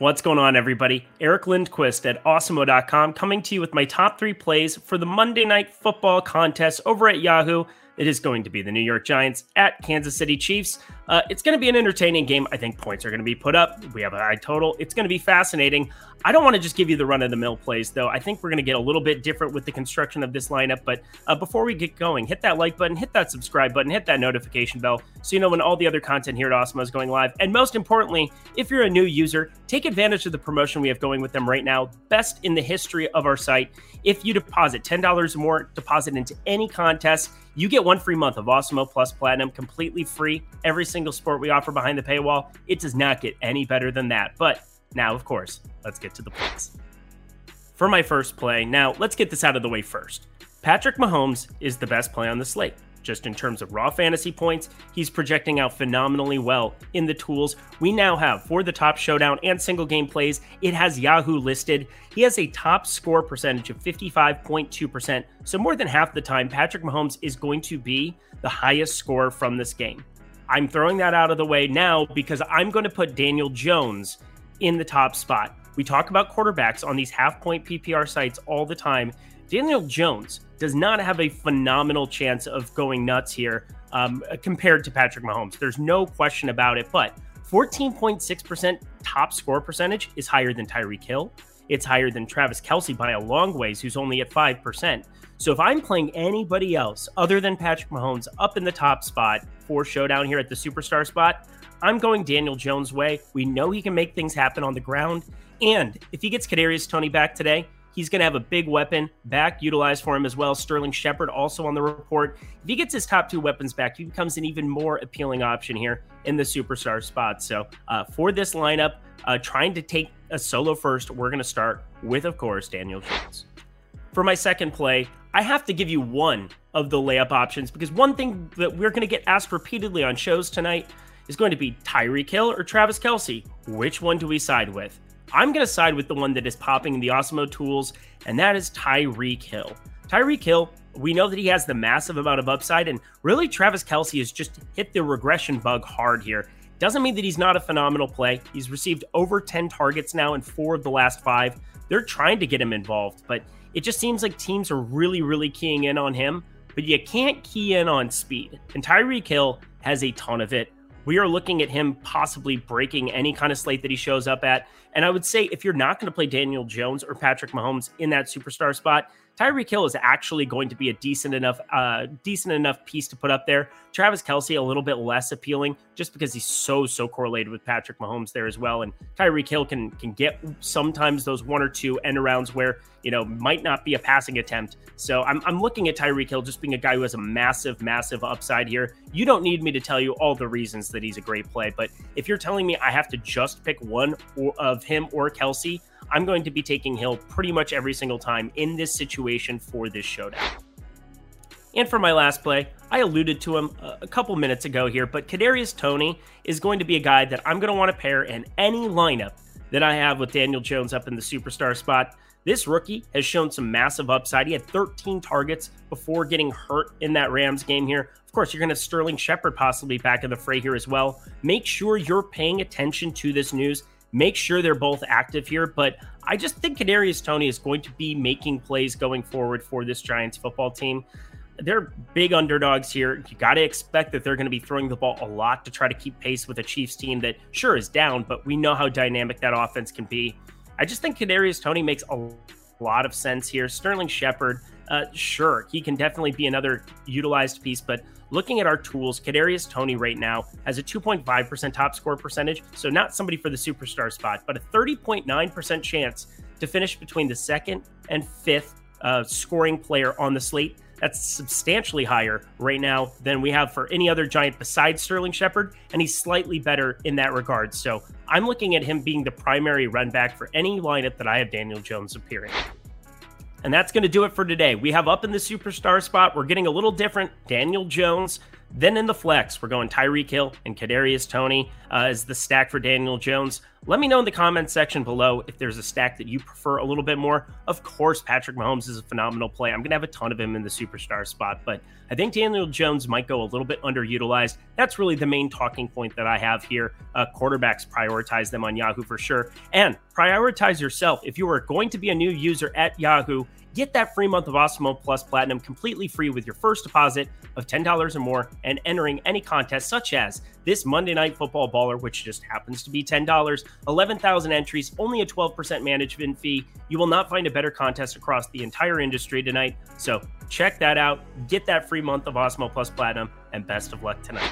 What's going on, everybody? Eric Lindquist at Awesemo.com coming to you with my top three plays for the Monday Night Football contest over at Yahoo. It is going to be the New York Giants at Kansas City Chiefs. Uh, it's going to be an entertaining game. I think points are going to be put up. We have a high total. It's going to be fascinating. I don't want to just give you the run of the mill plays, though. I think we're going to get a little bit different with the construction of this lineup. But uh, before we get going, hit that like button, hit that subscribe button, hit that notification bell so you know when all the other content here at Awesemo is going live. And most importantly, if you're a new user, take advantage of the promotion we have going with them right now. Best in the history of our site. If you deposit $10 or more, deposit into any contest, you get one free month of Awesemo Plus Platinum completely free. Every single sport we offer behind the paywall, it does not get any better than that. But now, of course, let's get to the plays. For my first play, now let's get this out of the way first. Patrick Mahomes is the best play on the slate. Just in terms of raw fantasy points, he's projecting out phenomenally well in the tools we now have for the top showdown and single game plays. It has Yahoo listed. He has a top score percentage of 55.2%. So, more than half the time, Patrick Mahomes is going to be the highest score from this game. I'm throwing that out of the way now because I'm going to put Daniel Jones in the top spot. We talk about quarterbacks on these half point PPR sites all the time. Daniel Jones does not have a phenomenal chance of going nuts here um, compared to Patrick Mahomes. There's no question about it, but 14.6% top score percentage is higher than Tyreek Hill. It's higher than Travis Kelce by a long ways, who's only at 5%. So if I'm playing anybody else other than Patrick Mahomes up in the top spot for showdown here at the superstar spot, I'm going Daniel Jones' way. We know he can make things happen on the ground. And if he gets Kadarius Toney back today, he's going to have a big weapon back utilized for him as well. Sterling Shepard also on the report. If he gets his top two weapons back, he becomes an even more appealing option here in the superstar spot. So uh, for this lineup, uh, trying to take a solo first, we're going to start with, of course, Daniel Jones. For my second play, I have to give you one of the layup options because one thing that we're going to get asked repeatedly on shows tonight is going to be Tyreek Hill or Travis Kelce. Which one do we side with? I'm going to side with the one that is popping in the Awesemo tools, and that is Tyreek Hill. Tyreek Hill, we know that he has the massive amount of upside, and really Travis Kelce has just hit the regression bug hard here. Doesn't mean that he's not a phenomenal play. He's received over 10 targets now in four of the last five. They're trying to get him involved, but it just seems like teams are really, really keying in on him. But you can't key in on speed. And Tyreek Hill has a ton of it we are looking at him possibly breaking any kind of slate that he shows up at. And I would say if you're not going to play Daniel Jones or Patrick Mahomes in that superstar spot, Tyreek Hill is actually going to be a decent enough, uh, decent enough piece to put up there. Travis Kelce a little bit less appealing, just because he's so so correlated with Patrick Mahomes there as well. And Tyreek Hill can can get sometimes those one or two end arounds where you know might not be a passing attempt. So I'm I'm looking at Tyreek Hill just being a guy who has a massive massive upside here. You don't need me to tell you all the reasons that he's a great play, but if you're telling me I have to just pick one of him or Kelce, I'm going to be taking Hill pretty much every single time in this situation for this showdown. And for my last play, I alluded to him a couple minutes ago here, but Kadarius Toney is going to be a guy that I'm going to want to pair in any lineup that I have with Daniel Jones up in the superstar spot. This rookie has shown some massive upside. He had 13 targets before getting hurt in that Rams game here. Of course, you're going to Sterling Shepard possibly back in the fray here as well. Make sure you're paying attention to this news make sure they're both active here. But I just think Kadarius Toney is going to be making plays going forward for this Giants football team. They're big underdogs here. You got to expect that they're going to be throwing the ball a lot to try to keep pace with a Chiefs team that sure is down, but we know how dynamic that offense can be. I just think Kadarius Toney makes a lot of sense here. Sterling Shepard, uh, sure, he can definitely be another utilized piece, but looking at our tools, Kadarius Toney right now has a 2.5% top score percentage, so not somebody for the superstar spot, but a 30.9% chance to finish between the second and fifth uh, scoring player on the slate. That's substantially higher right now than we have for any other Giant besides Sterling Shepard, and he's slightly better in that regard. So I'm looking at him being the primary run back for any lineup that I have Daniel Jones appearing. And that's going to do it for today. We have up in the superstar spot. We're getting a little different. Daniel Jones, Then in the flex, we're going Tyreek Hill and Kadarius Toney uh, as the stack for Daniel Jones. Let me know in the comments section below if there's a stack that you prefer a little bit more. Of course, Patrick Mahomes is a phenomenal play. I'm going to have a ton of him in the superstar spot, but I think Daniel Jones might go a little bit underutilized. That's really the main talking point that I have here. Uh, quarterbacks prioritize them on Yahoo for sure. And prioritize yourself. If you are going to be a new user at Yahoo, Get that free month of Awesemo Plus Platinum completely free with your first deposit of $10 or more and entering any contest such as this Monday Night Football Baller, which just happens to be $10, 11,000 entries, only a 12% management fee. You will not find a better contest across the entire industry tonight. So check that out. Get that free month of Awesemo Plus Platinum, and best of luck tonight.